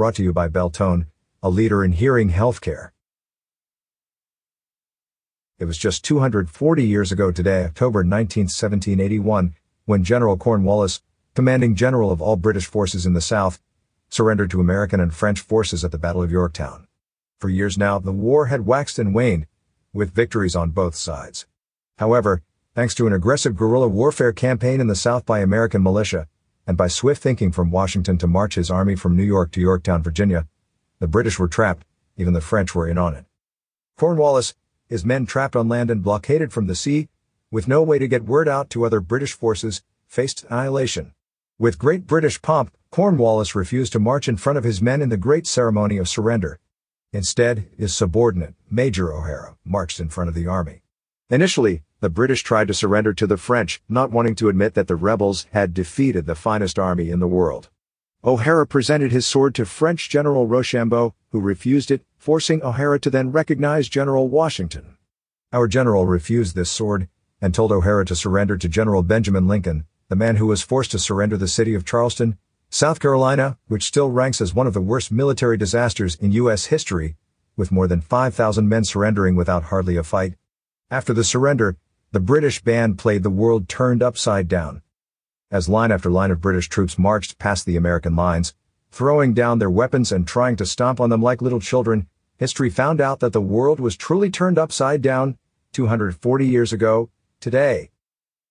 brought to you by Beltone, a leader in hearing healthcare. It was just 240 years ago today, October 19, 1781, when General Cornwallis, commanding general of all British forces in the South, surrendered to American and French forces at the Battle of Yorktown. For years now, the war had waxed and waned, with victories on both sides. However, thanks to an aggressive guerrilla warfare campaign in the South by American militia, and by swift thinking from Washington to march his army from New York to Yorktown, Virginia, the British were trapped, even the French were in on it. Cornwallis, his men trapped on land and blockaded from the sea, with no way to get word out to other British forces, faced annihilation. With great British pomp, Cornwallis refused to march in front of his men in the great ceremony of surrender. Instead, his subordinate, Major O'Hara, marched in front of the army. Initially, the British tried to surrender to the French, not wanting to admit that the rebels had defeated the finest army in the world. O'Hara presented his sword to French General Rochambeau, who refused it, forcing O'Hara to then recognize General Washington. Our general refused this sword, and told O'Hara to surrender to General Benjamin Lincoln, the man who was forced to surrender the city of Charleston, South Carolina, which still ranks as one of the worst military disasters in U.S. history, with more than 5,000 men surrendering without hardly a fight. After the surrender, the British band played The World Turned Upside Down. As line after line of British troops marched past the American lines, throwing down their weapons and trying to stomp on them like little children, history found out that the world was truly turned upside down 240 years ago, today.